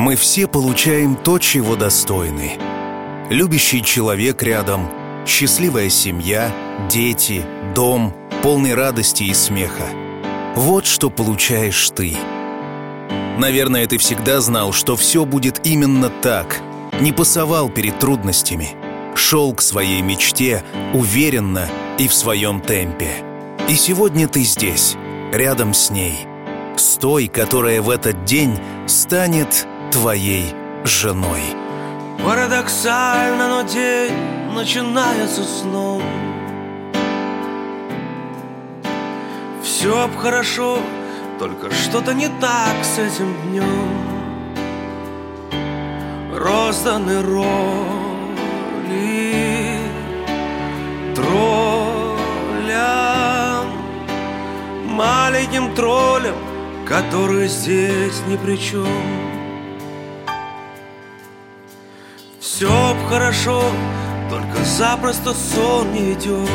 Мы все получаем то, чего достойны. Любящий человек рядом, счастливая семья, дети, дом, полный радости и смеха. Вот что получаешь ты. Наверное, ты всегда знал, что все будет именно так. Не пасовал перед трудностями. Шел к своей мечте уверенно и в своем темпе. И сегодня ты здесь, рядом с ней. С той, которая в этот день станет твоей женой. Парадоксально, но день начинается сном Все б хорошо, только что-то не так с этим днем Розданы роли троллям Маленьким троллям, которые здесь ни при чем Все б хорошо, только запросто сон не идет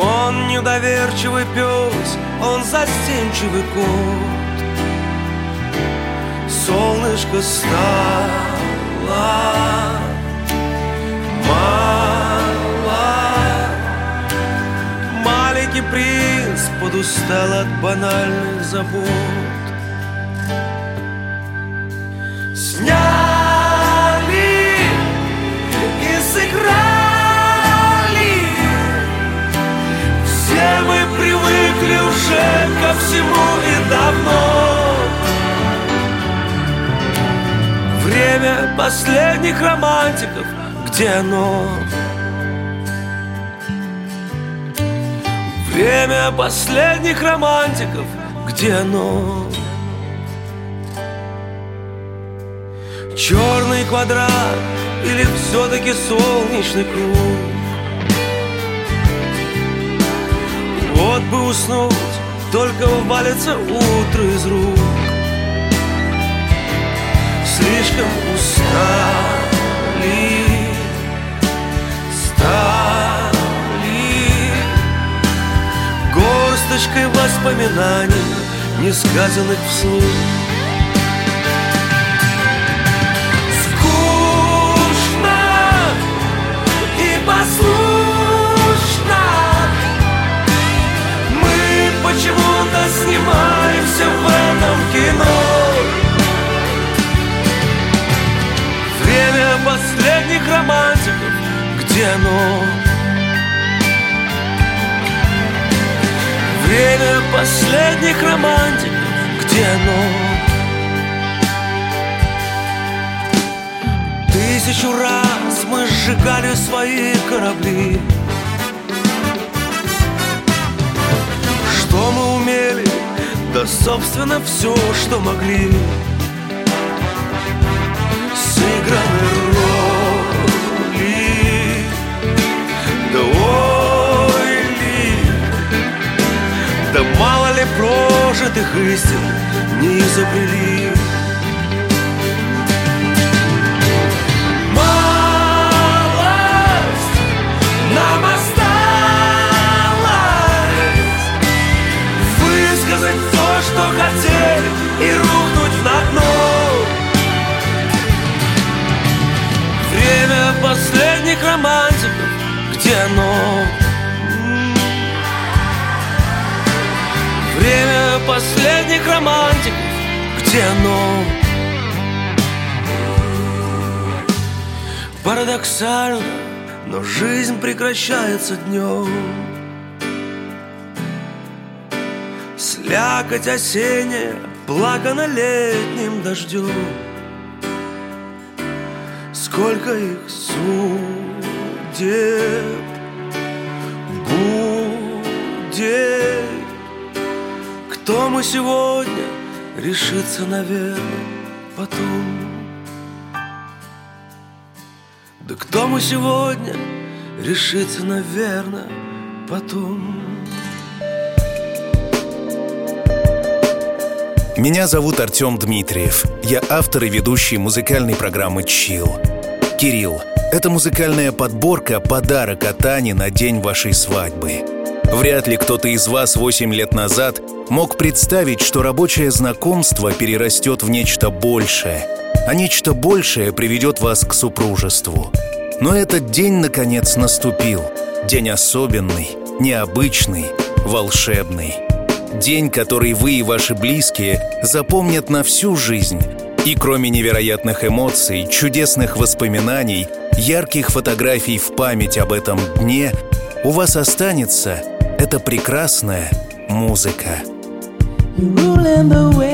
Он недоверчивый пес, он застенчивый кот. Солнышко стало мало. Маленький принц подустал от банальных забот ко всему и давно Время последних романтиков, где оно? Время последних романтиков, где оно? Черный квадрат или все-таки солнечный круг? Вот бы уснуть только валится утро из рук. Слишком устали Стали. Горсточкой воспоминаний Несказанных вслух кино Время последних романтиков, где оно? Время последних романтиков, где оно? Тысячу раз мы сжигали свои корабли Что мы умели, да собственно все, что могли. Сыграны роли, да ой ли? Да мало ли прожитых истин не изобрели романтиков, где оно? Время последних романтиков, где оно? Парадоксально, но жизнь прекращается днем. Слякоть осенняя, плакана летним дождем. Сколько их судеб будет Кто мы сегодня решится, наверное, потом Да кто мы сегодня решится, наверное, потом Меня зовут Артем Дмитриев. Я автор и ведущий музыкальной программы «Чил». Кирилл, это музыкальная подборка «Подарок от Ани на день вашей свадьбы». Вряд ли кто-то из вас 8 лет назад мог представить, что рабочее знакомство перерастет в нечто большее, а нечто большее приведет вас к супружеству. Но этот день, наконец, наступил. День особенный, необычный, волшебный. День, который вы и ваши близкие запомнят на всю жизнь. И кроме невероятных эмоций, чудесных воспоминаний, ярких фотографий в память об этом дне, у вас останется эта прекрасная музыка. This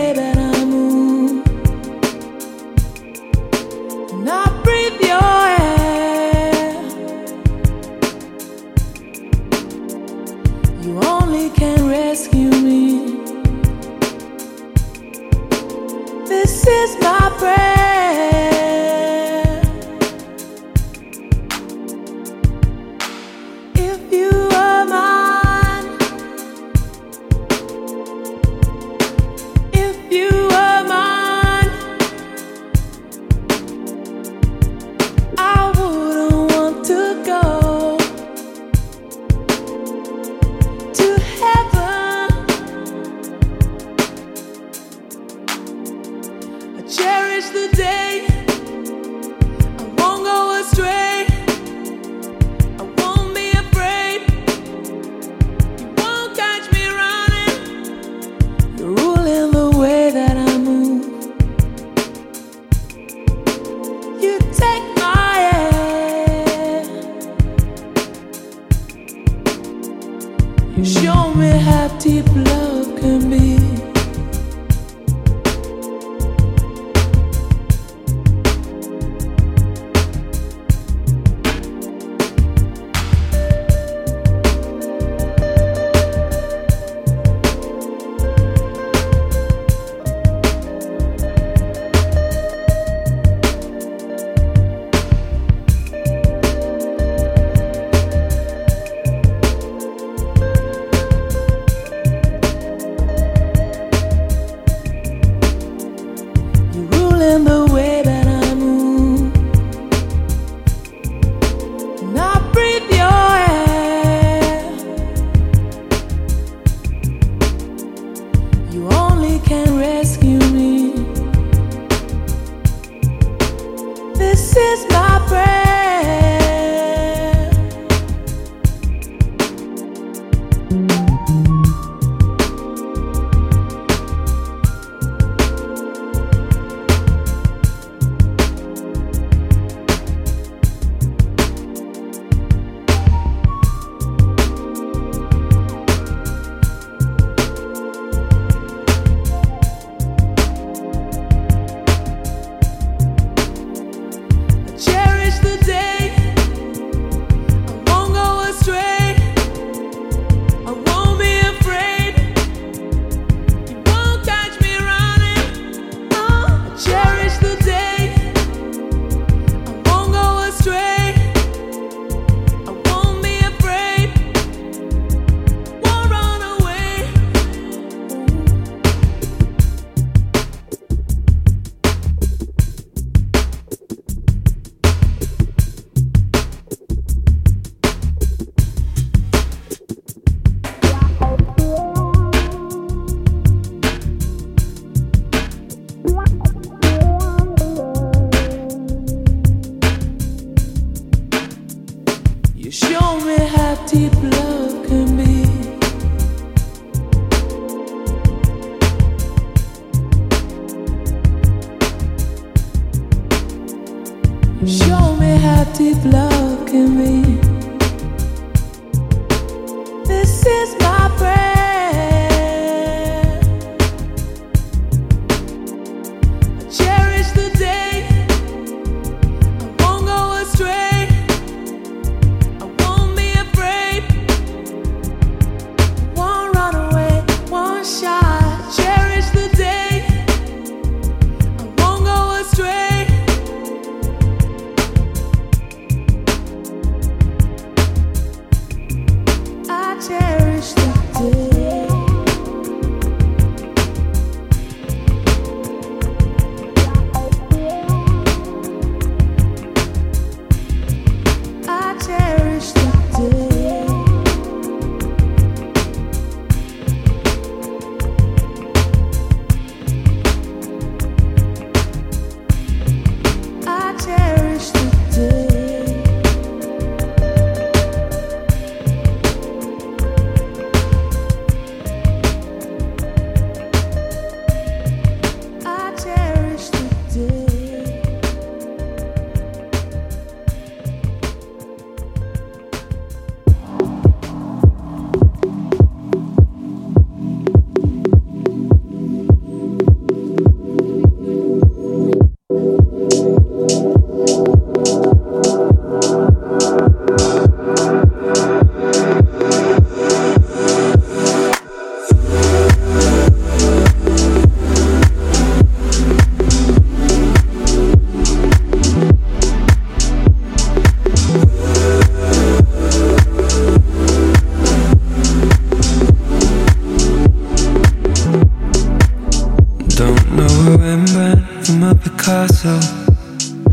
Picasso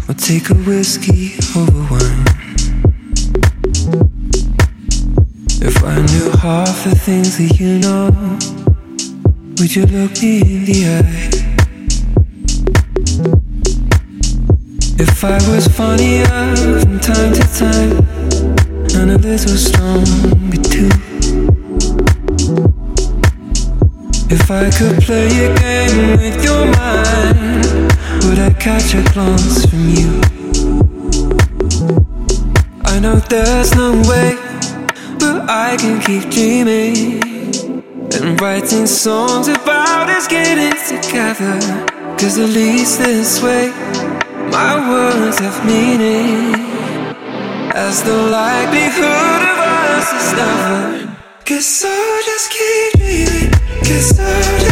or take a whiskey over wine. If I knew half the things that you know, would you look me in the eye? If I was funnier from time to time, and a little stronger too. If I could play a game with your mind, would I catch a glance from you? I know there's no way, but I can keep dreaming and writing songs about us getting together. Cause at least this way, my words have meaning. As the likelihood of us is never. Guess I'll just keep dreaming. Guess I'll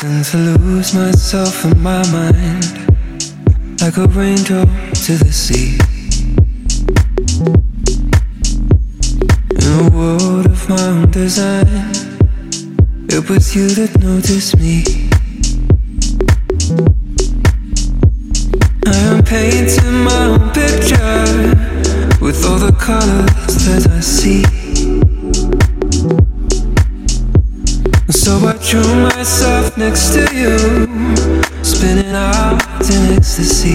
tend to lose myself in my mind, like a raindrop to the sea. In a world of my own design, it was you that noticed me. I am painting my own picture with all the colors that I see. I drew myself next to you, spinning out in ecstasy.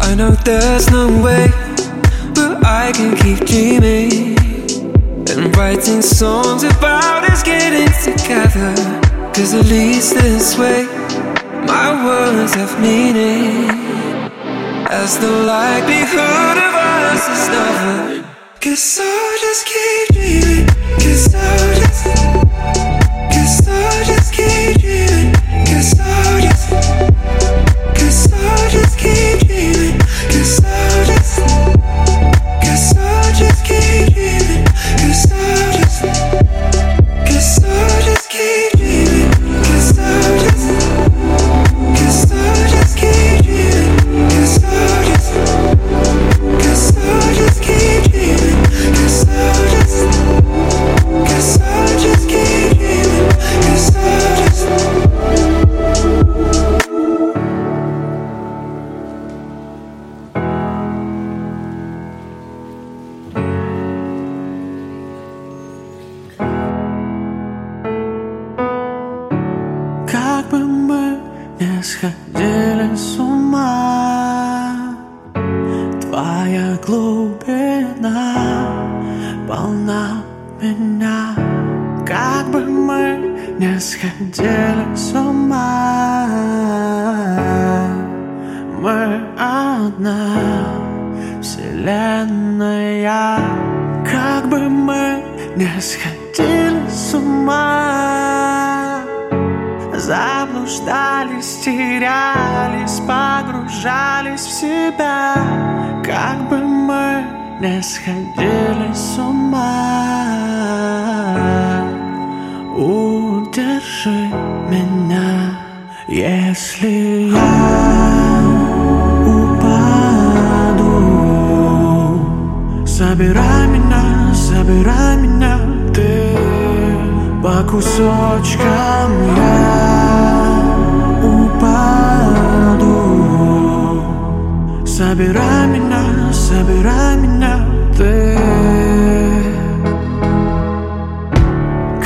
I know there's no way, but I can keep dreaming and writing songs about us getting together. Cause at least this way, my words have meaning. As the likelihood of us is never. Guess I'll just keep dreaming. Меня Как бы мы не сходили с ума. Мы одна вселенная. Как бы мы не сходили с ума. Заблуждались, терялись, погружались в себя. Как бы мы не сходили с ума Удержи меня, если я упаду Забирай меня, забирай меня ты По кусочкам я упаду Забирай меня, забирай меня ты.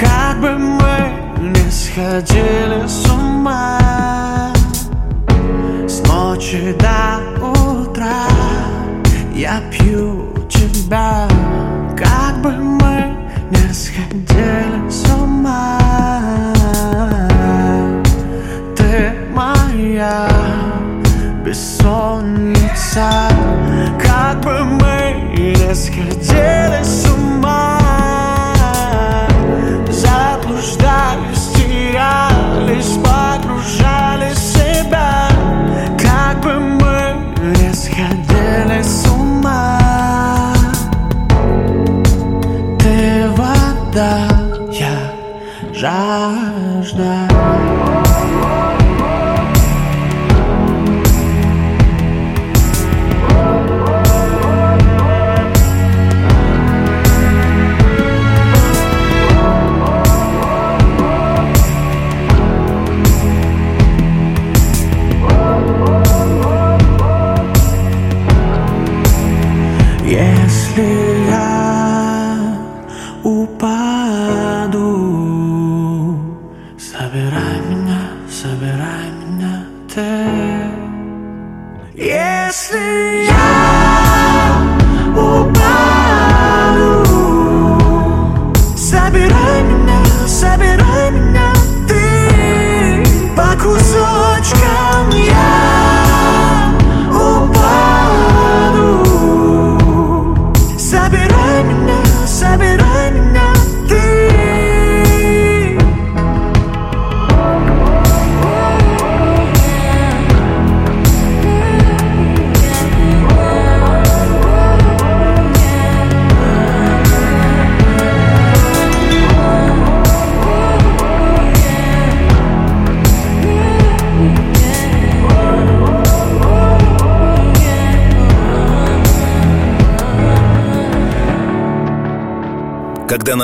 Как бы мы не сходили с ума С ночи до утра Я пью тебя já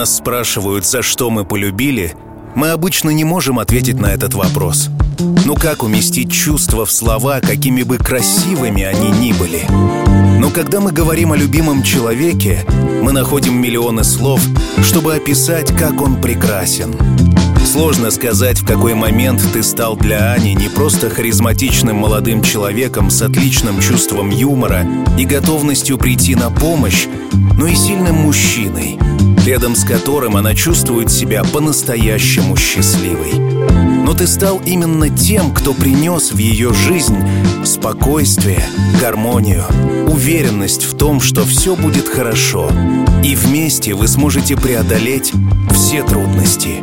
нас спрашивают, за что мы полюбили, мы обычно не можем ответить на этот вопрос. Ну как уместить чувства в слова, какими бы красивыми они ни были? Но когда мы говорим о любимом человеке, мы находим миллионы слов, чтобы описать, как он прекрасен. Сложно сказать, в какой момент ты стал для Ани не просто харизматичным молодым человеком с отличным чувством юмора и готовностью прийти на помощь, но и сильным мужчиной, рядом с которым она чувствует себя по-настоящему счастливой. Но ты стал именно тем, кто принес в ее жизнь спокойствие, гармонию, уверенность в том, что все будет хорошо, и вместе вы сможете преодолеть все трудности.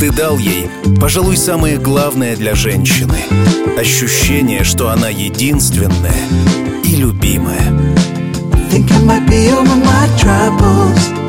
Ты дал ей, пожалуй, самое главное для женщины — ощущение, что она единственная и любимая. think I might be over my troubles.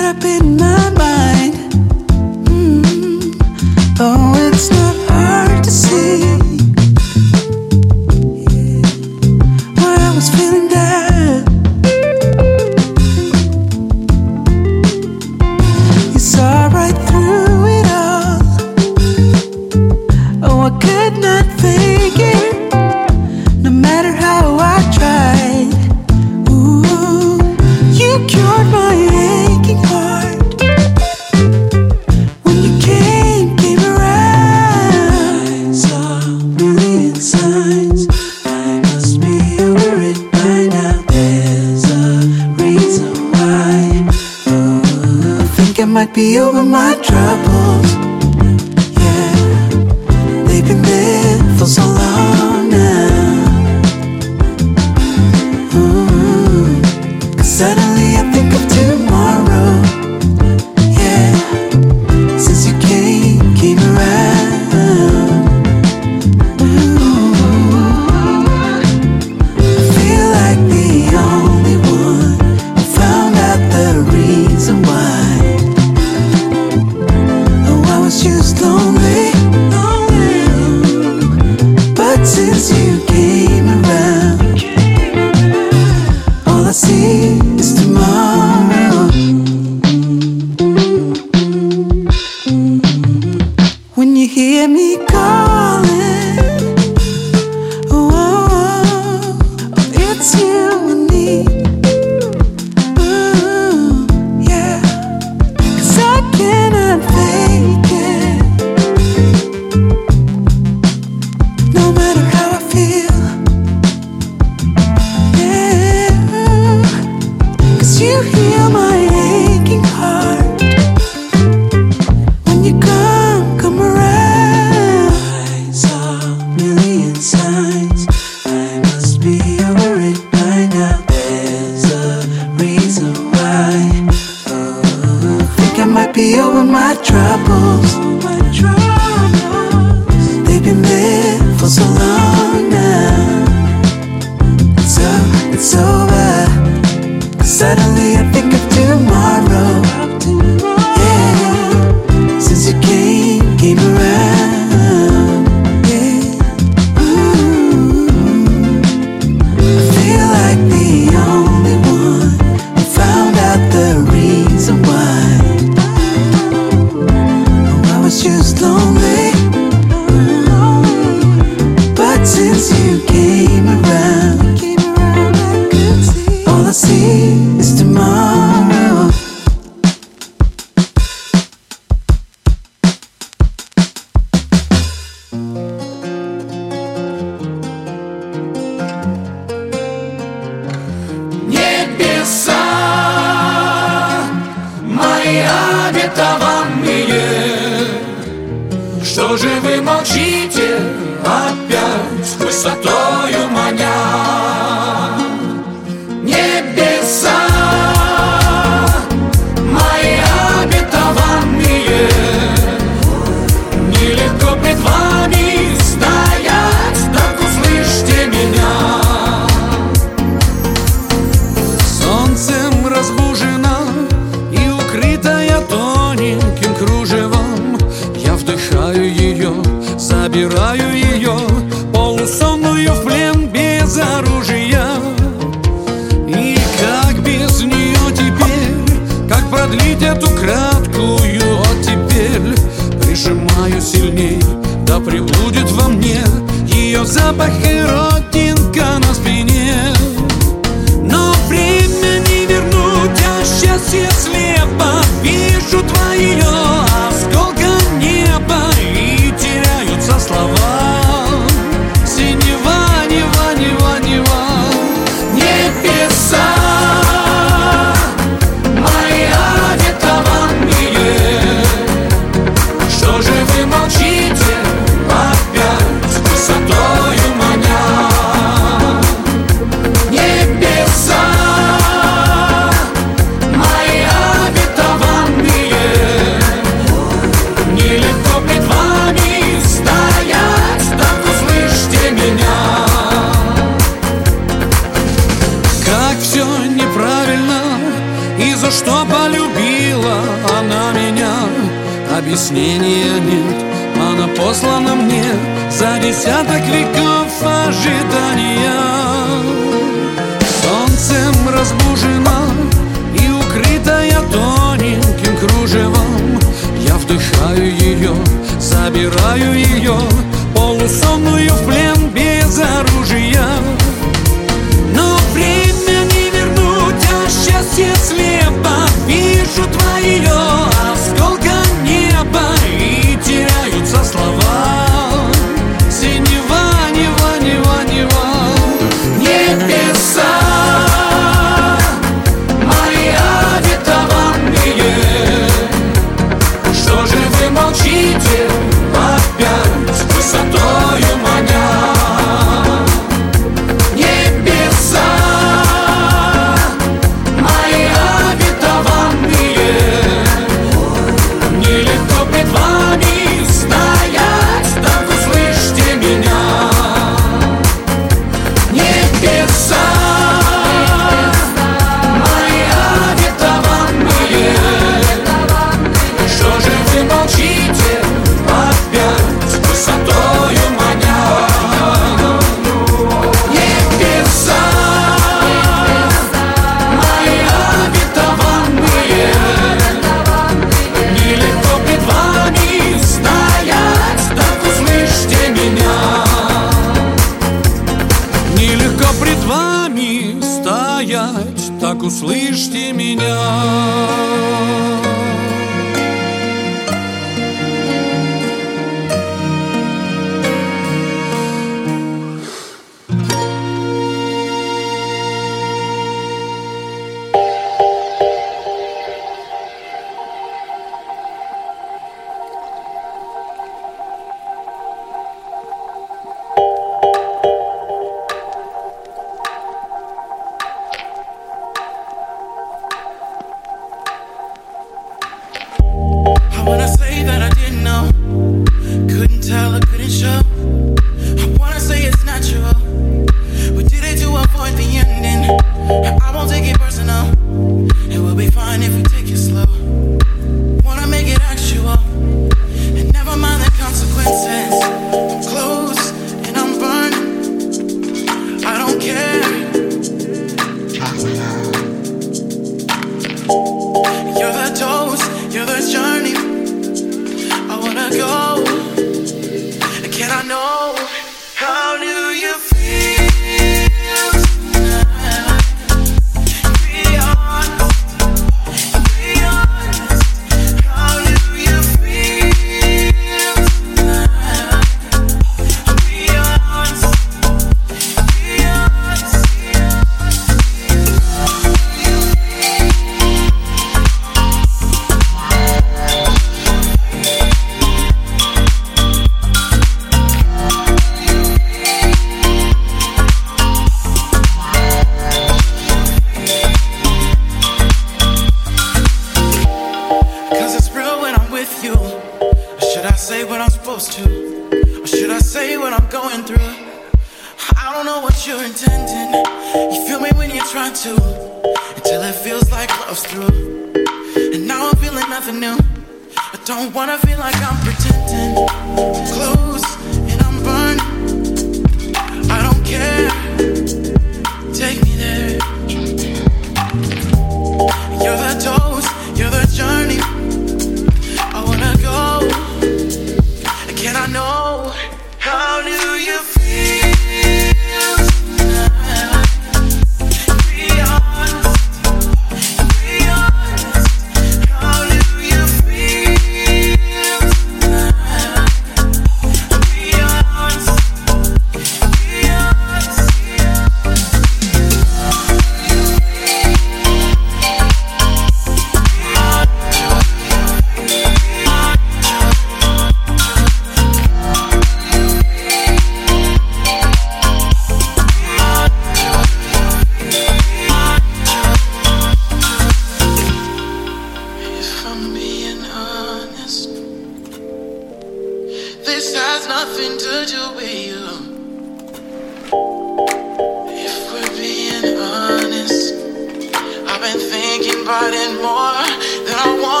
Providing more than I want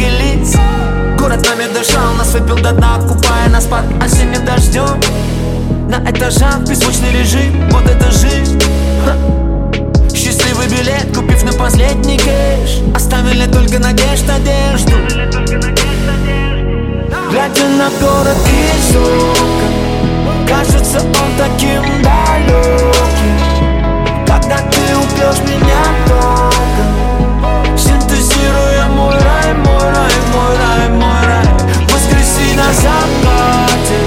и лиц. Город нами дышал, нас выпил до дна Купая нас под осенним дождем. На этажах беззвучный режим Вот это жизнь. Счастливый билет, купив на последний кэш. Оставили только надежд, одежду. Глядя на город из окон Кажется он таким далеким Когда ты убьешь меня током Синтезируя мой рай, мой рай, мой рай, мой рай. Воскреси на закате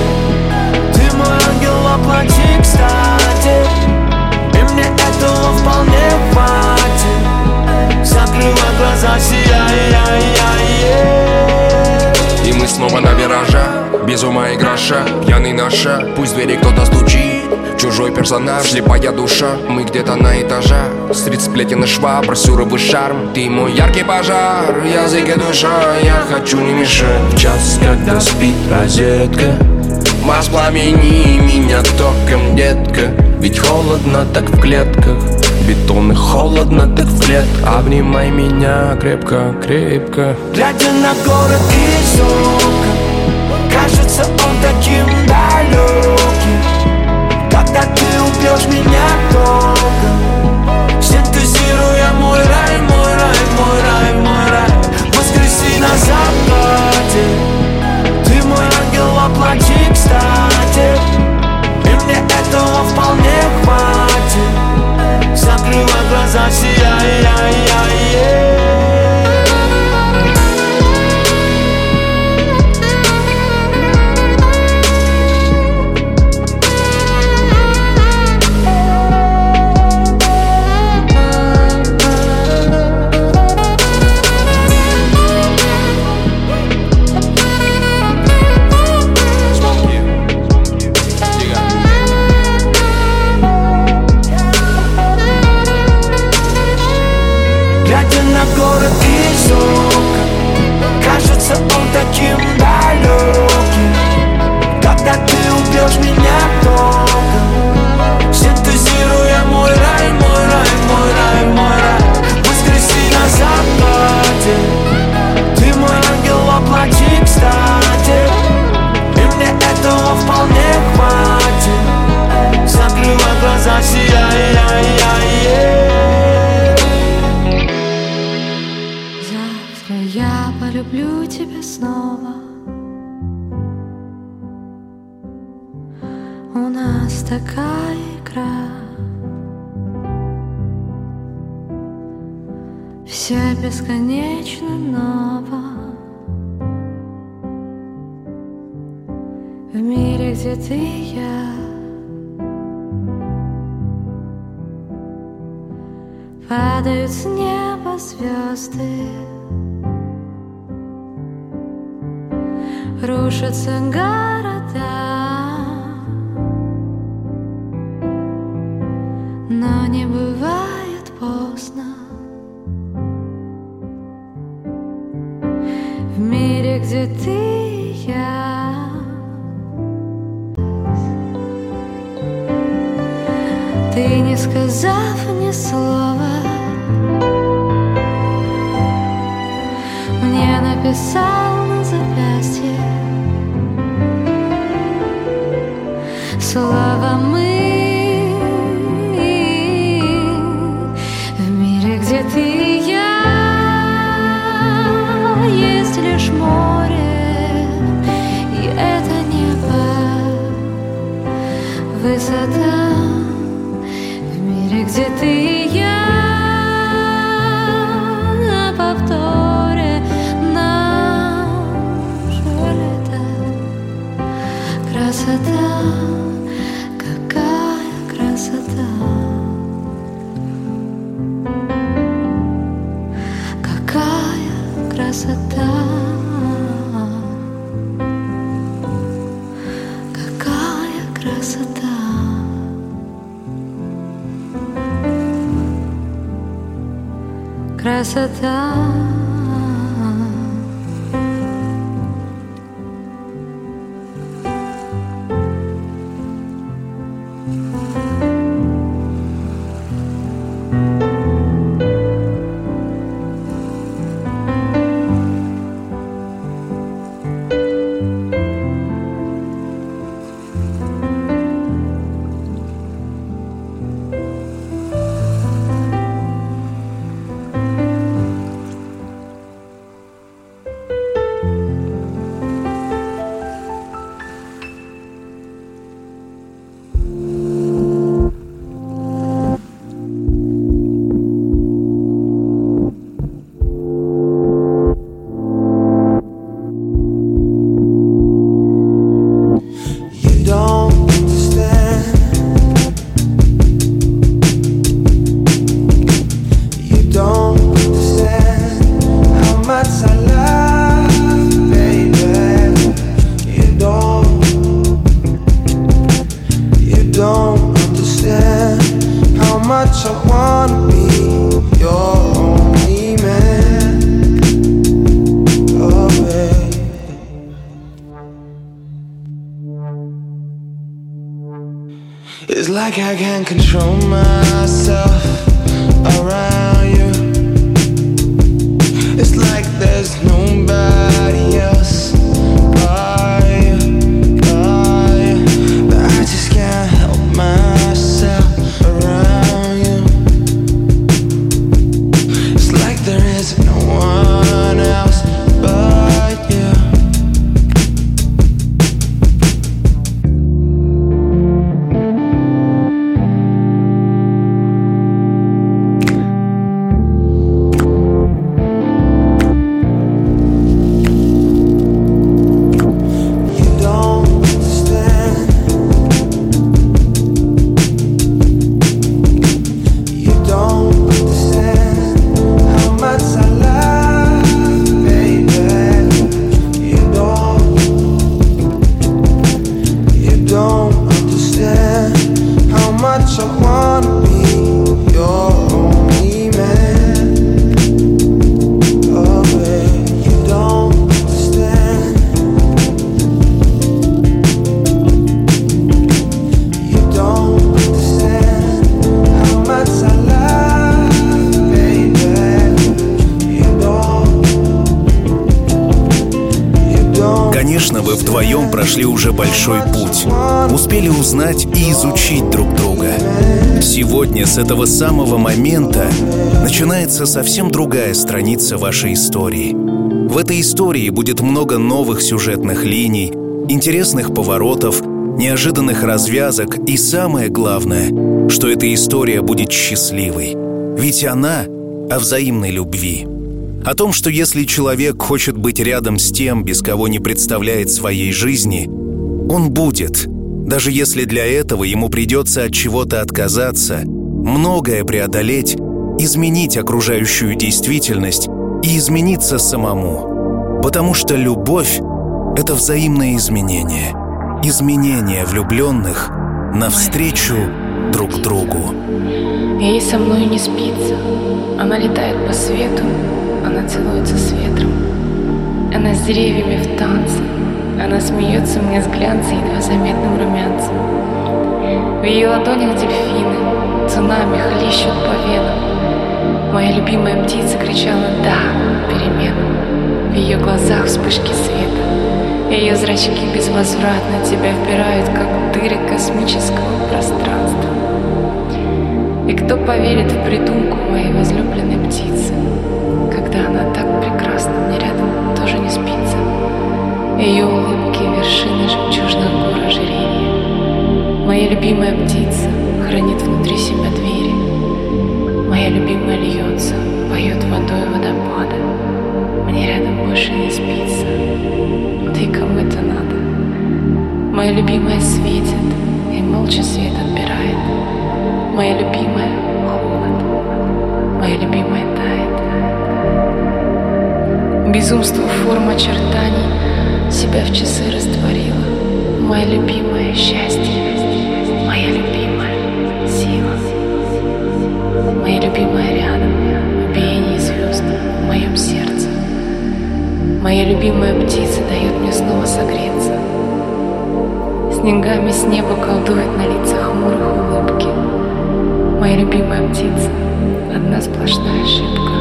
Ты мой ангел, воплоти кстати. И мне этого вполне хватит. Закрыла глаза, сияй, яй, яй, яй. И мы снова на виражах Без ума и гроша. Пьяный наша Пусть двери кто-то стучит Чужой персонаж, слепая душа. Мы где-то на этажах. Средь сплетен и швабр, сюровый шарм. Ты мой яркий пожар, язык и душа. Я хочу не мешать В час, когда спит розетка Воспламени меня током, детка. Ведь холодно так в клетках. Бетон и холодно так в клетках Обнимай меня крепко, крепко. Глядя на город из окон Кажется он таким далеким Когда ты убьешь меня током Синтезируя мой рай, мой рай, мой рай, мой рай. Воскреси на закате Ты мой ангел, воплоти кстати. И мне этого вполне хватит. Закрыла глаза, сияй, яй, яй, яй. где ты я. Ты не сказав ни слова, мне написал. где ты casa tá успели узнать и изучить друг друга. Сегодня с этого самого момента начинается совсем другая страница вашей истории. В этой истории будет много новых сюжетных линий, интересных поворотов, неожиданных развязок и самое главное, что эта история будет счастливой. Ведь она о взаимной любви. О том, что если человек хочет быть рядом с тем, без кого не представляет своей жизни, он будет – даже если для этого ему придется от чего-то отказаться, многое преодолеть, изменить окружающую действительность и измениться самому. Потому что любовь — это взаимное изменение. Изменение влюбленных навстречу друг другу. Ей со мной не спится. Она летает по свету, она целуется с ветром. Она с деревьями в танце, она смеется мне с глянца едва заметным румянцем. В ее ладонях дельфины, цунами хлещут по венам. Моя любимая птица кричала «Да!» переменам. В ее глазах вспышки света. Ее зрачки безвозвратно тебя вбирают, как дыры космического пространства. И кто поверит в придумку моей возлюбленной птицы, когда она так прекрасна, мне рядом тоже не спится. Ее улыбки — вершины жемчужных гор ожерелья. Моя любимая птица хранит внутри себя двери. Моя любимая льется, поет водой водопада. Мне рядом больше не спится. И кому это надо? Моя любимая светит и молча свет отбирает. Моя любимая холод, моя любимая тает. Безумство форм очертаний себя в часы растворила. Моя любимая счастье, моя любимая сила. Моя любимая рядом, в звезд в моем сердце. Моя любимая птица дает мне снова согреться. Снегами с неба колдует на лицах хмурых улыбки. Моя любимая птица — одна сплошная ошибка.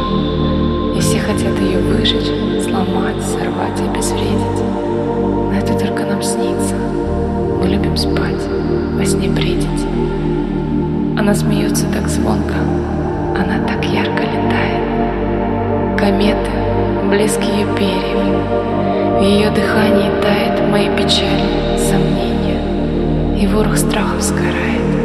И все хотят ее выжечь, сломать, сорвать, обезвредить. Но это только нам снится. Мы любим спать, во сне бредить. Она смеется так звонко, она так ярко летает. Кометы, блеск ее перьев, в ее дыхании тает мои печали, сомнения, и ворох страхов сгорает.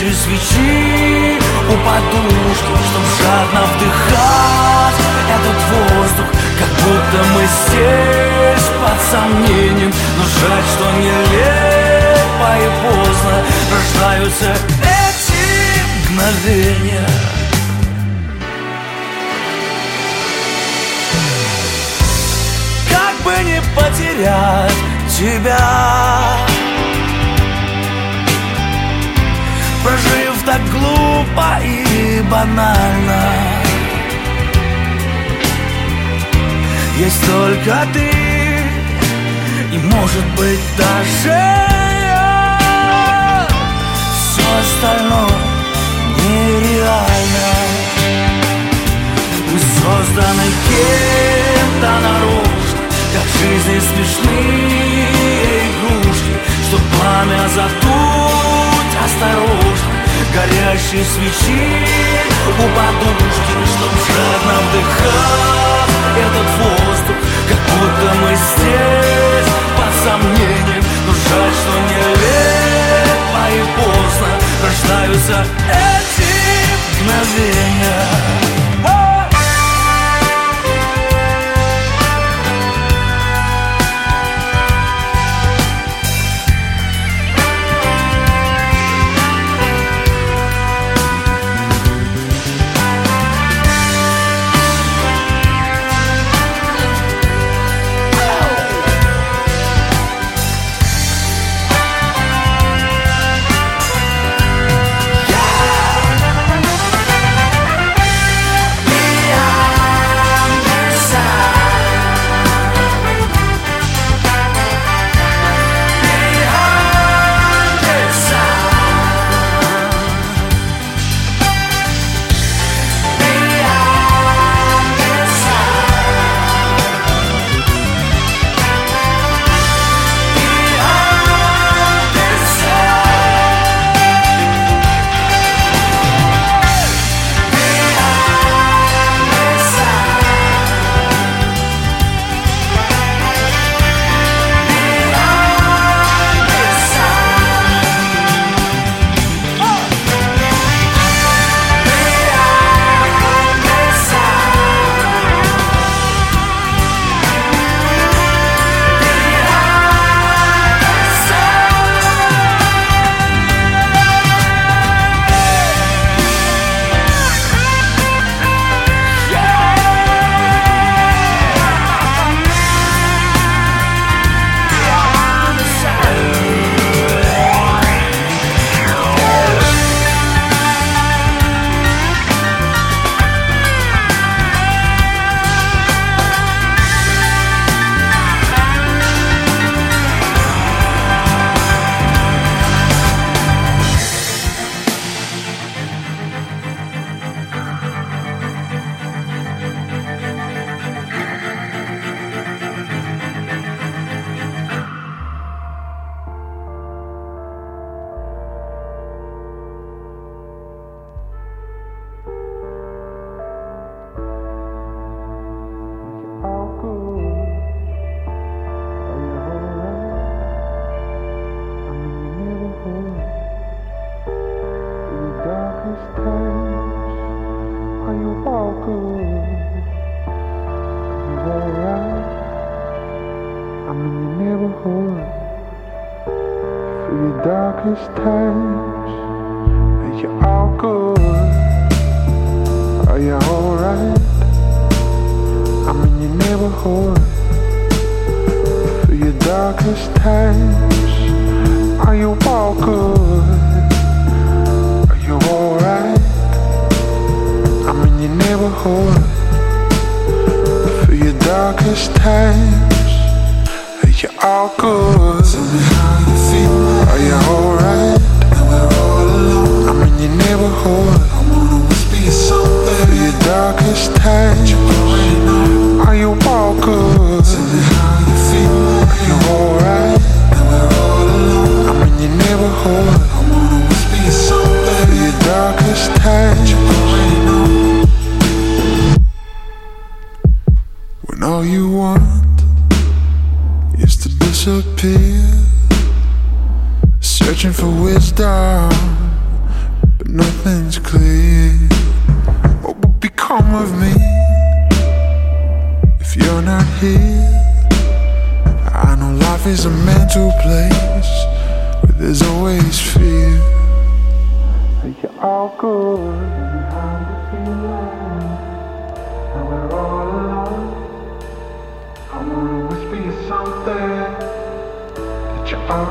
Горящие свечи у подушки Чтоб жадно вдыхать этот воздух Как будто мы здесь под сомнением. Но жаль, что нелепо и поздно Рождаются эти мгновения. Как бы не потерять тебя Прожив так глупо и банально. Есть только ты И может быть даже Все остальное нереально. Мы созданы кем-то наружно Как жизни смешные игрушки Что пламя задуть осторожно Горящие свечи. У подушки Чтоб жадно вдыхать этот воздух Как будто мы здесь. Под сомнением Но жаль, что нелепо и поздно Рождаются эти мгновения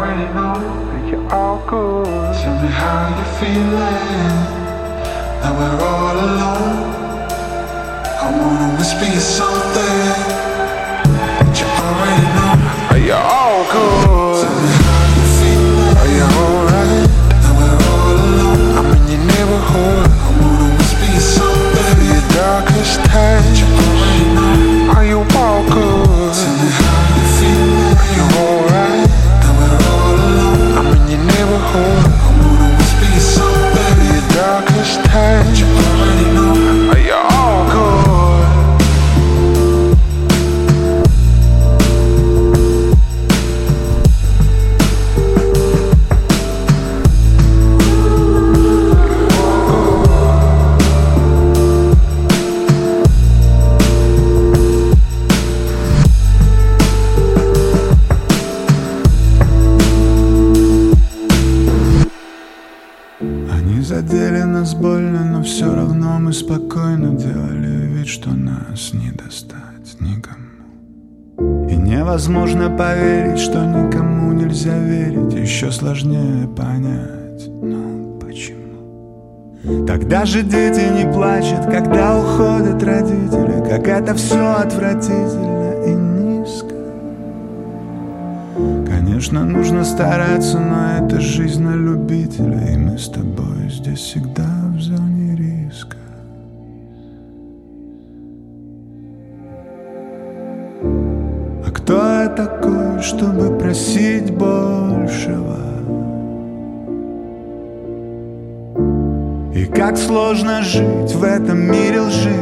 already know that you're all good. Tell me how you're feeling. Now we're all alone. I wanna whisper you something that you already know. that you're all good. Поверить, что никому нельзя верить, еще сложнее понять, ну почему. Тогда же дети не плачут, когда уходят родители, как это все отвратительно и низко. Конечно, нужно стараться, но это жизнь на любителя И мы с тобой здесь всегда в зоне чтобы просить большего? И как сложно жить в этом мире лжи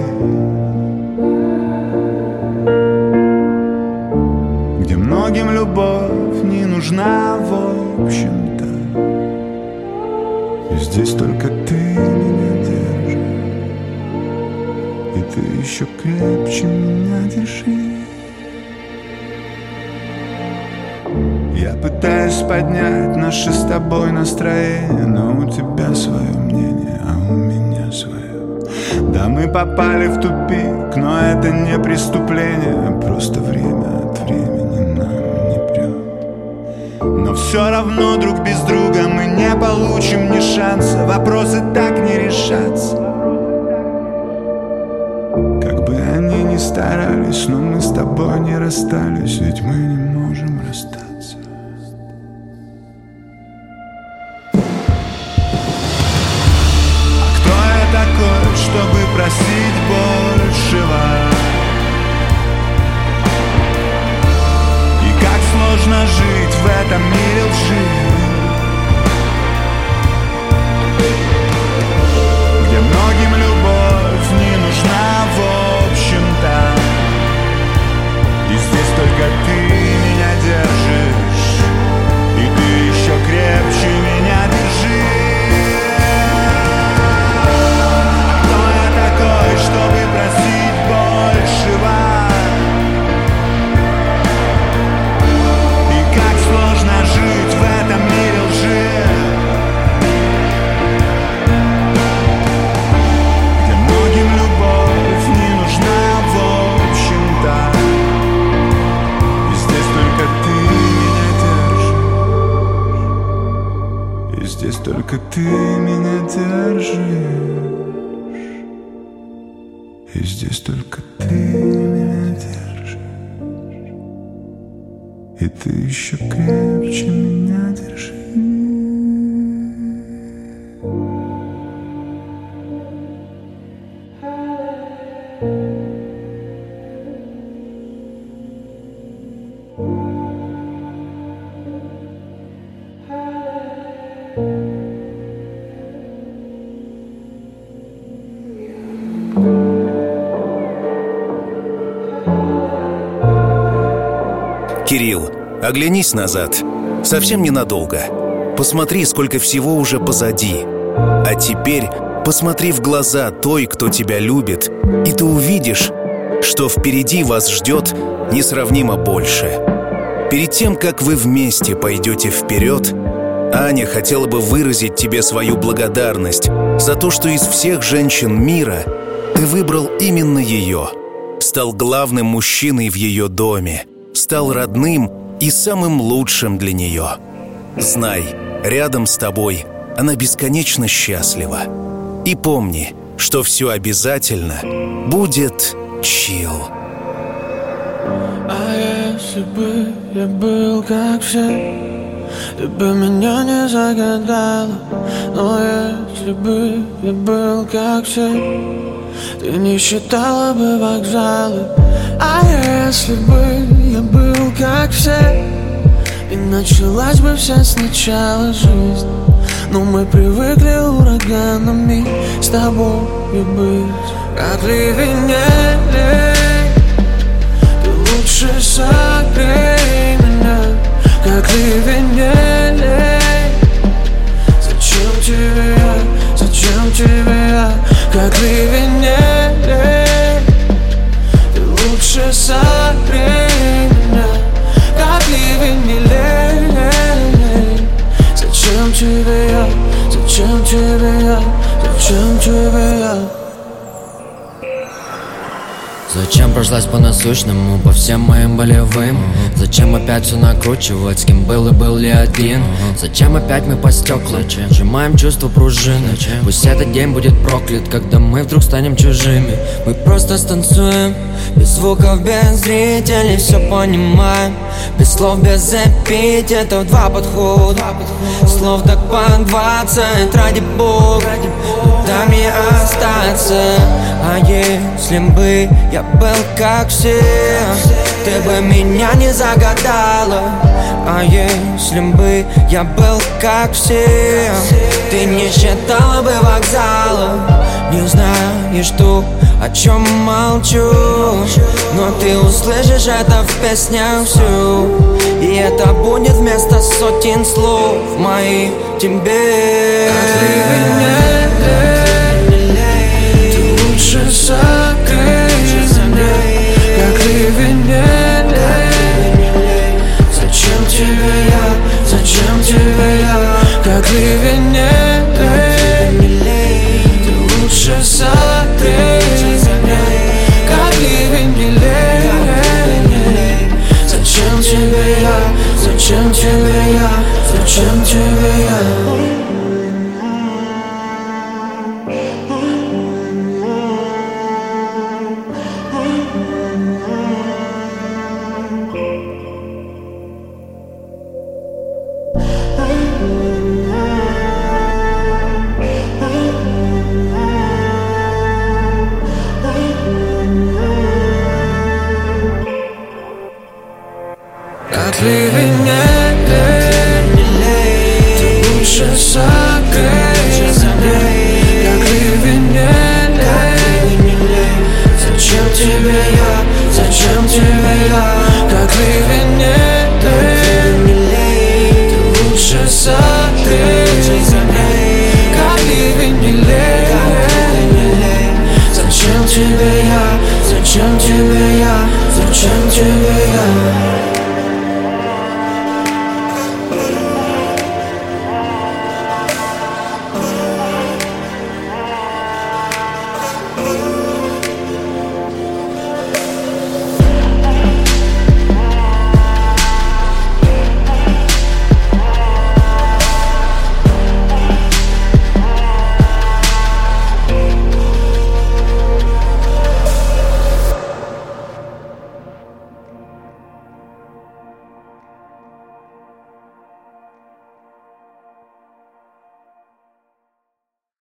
Где многим любовь не нужна в общем-то И здесь только ты меня держишь И ты еще крепче меня держи пытаюсь поднять наше с тобой настроение Но у тебя свое мнение, а у меня свое Да, мы попали в тупик, но это не преступление Просто время от времени нам не прет Но все равно друг без друга мы не получим ни шанса Вопросы так не решатся. Как бы они ни старались, но мы с тобой не расстались Ведь мы не можем расстаться только ты меня держишь. И здесь только ты меня держишь. И ты еще крепче меня держи оглянись назад. Совсем ненадолго. Посмотри, сколько всего уже позади. А теперь посмотри в глаза той, кто тебя любит, и ты увидишь, что впереди вас ждет несравнимо больше. Перед тем, как вы вместе пойдете вперед, Аня хотела бы выразить тебе свою благодарность за то, что из всех женщин мира ты выбрал именно ее. Стал главным мужчиной в ее доме, стал родным и самым лучшим для нее. Знай, рядом с тобой она бесконечно счастлива. И помни, что все обязательно будет чил. А если бы я был как все Ты бы меня не загадала Но если бы я был как все Ты не считала бы вокзалы А если бы как все. И началась бы вся сначала жизнь. Но мы привыкли ураганами с тобой быть. Как ливень Ты лучше согрей меня. Как ливень Зачем тебе я, зачем тебе я? Как ливень Ты лучше согрей меня Как ливень Зачем тебе я, зачем тебе я, зачем тебе я Зачем прошлась по насущному, по всем моим болевым? Зачем опять все накручивать, с кем был и был ли один? Зачем опять мы по стеклам, сжимаем чувство пружины? Пусть этот день будет проклят, когда мы вдруг станем чужими. Мы просто станцуем, без звуков, без зрителей, все понимаем. Без слов, без эпитетов, два подхода. Слов так по двадцать, ради бога Дай мне остаться, а если бы я был как все Ты бы меня не загадала. А если бы я был как все Ты не считала бы вокзала. Не знаешь что, о чем молчу Но ты услышишь это в песнях всю. И это будет вместо сотен слов моих тебе. Как согрей меня Зачем тебе я, зачем тебе я? Как ливень